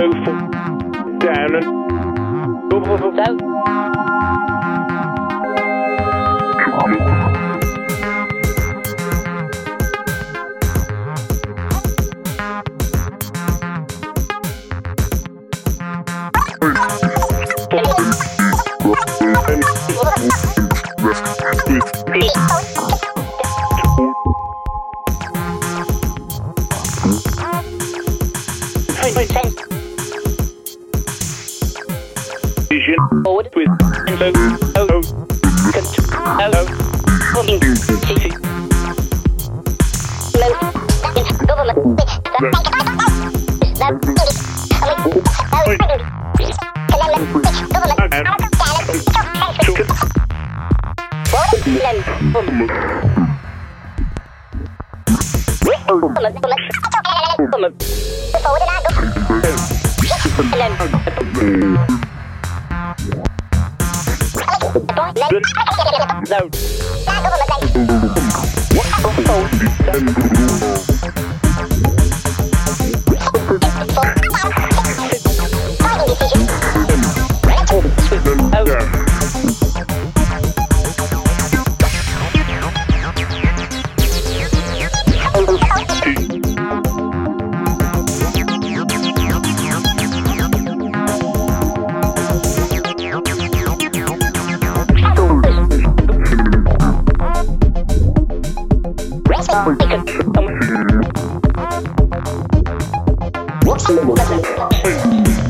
for down and up, up, Zo. Vision Forward. with so oh, Control. Moving. Six. Zo. What's the